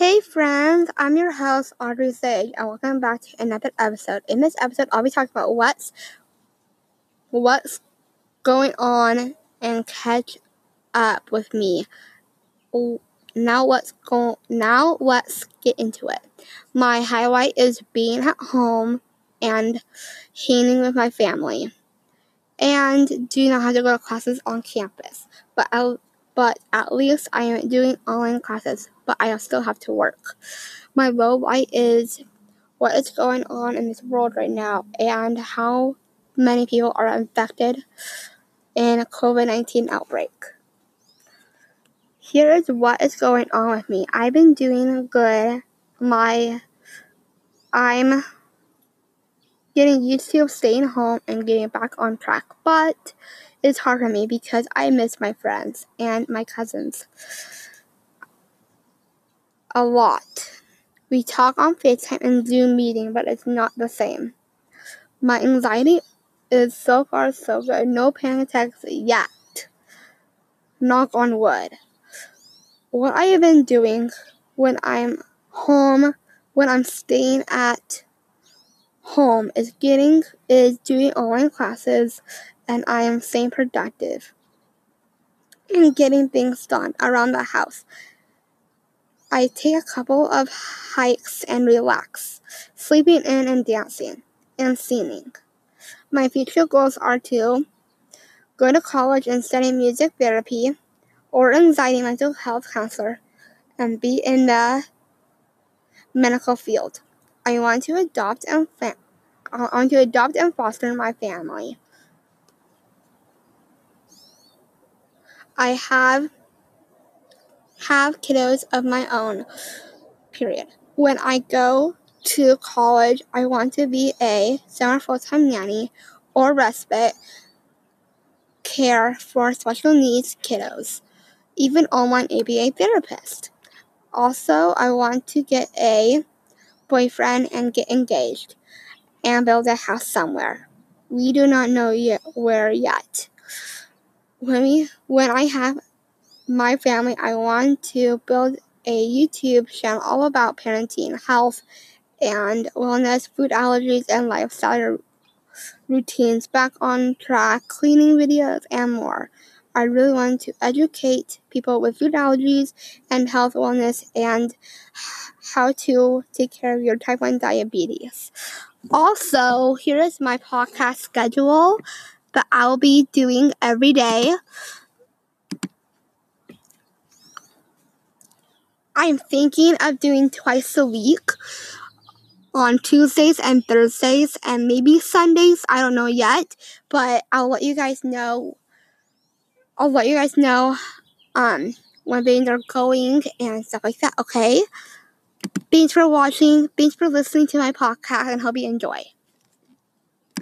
Hey friends, I'm your host Audrey Sage, and welcome back to another episode. In this episode, I'll be talking about what's what's going on and catch up with me. Now what's going? Now let's get into it. My highlight is being at home and hanging with my family, and do not have to go to classes on campus. But I but at least I am doing online classes, but I still have to work. My light is what is going on in this world right now and how many people are infected in a COVID 19 outbreak. Here is what is going on with me. I've been doing good. My I'm getting used to staying home and getting back on track, but it's hard for me because I miss my friends and my cousins a lot. We talk on FaceTime and Zoom meeting, but it's not the same. My anxiety is so far so good. No panic attacks yet. Knock on wood. What I have been doing when I'm home, when I'm staying at home, is getting is doing online classes and I am staying productive and getting things done around the house. I take a couple of hikes and relax, sleeping in and dancing and singing. My future goals are to go to college and study music therapy or anxiety mental health counselor and be in the medical field. I want to adopt and fa- I want to adopt and foster my family. I have have kiddos of my own. Period. When I go to college, I want to be a summer full-time nanny or respite care for special needs kiddos, even online ABA therapist. Also, I want to get a boyfriend and get engaged and build a house somewhere. We do not know yet where yet when we when I have my family, I want to build a YouTube channel all about parenting, health, and wellness, food allergies, and lifestyle routines, back on track, cleaning videos, and more. I really want to educate people with food allergies and health wellness and how to take care of your type 1 diabetes. Also, here is my podcast schedule that I'll be doing every day. I'm thinking of doing twice a week on Tuesdays and Thursdays and maybe Sundays. I don't know yet, but I'll let you guys know. I'll let you guys know um, when things are going and stuff like that, okay? Thanks for watching. Thanks for listening to my podcast and hope you enjoy.